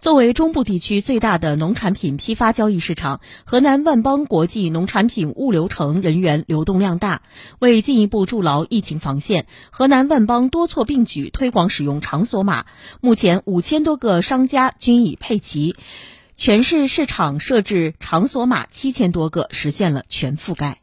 作为中部地区最大的农产品批发交易市场河南万邦国际农产品物流城人员流动量大为进一步筑牢疫情防线河南万邦多措并举推广使用场所码目前五千多个商家均已配齐全市市场设置场所码七千多个实现了全覆盖。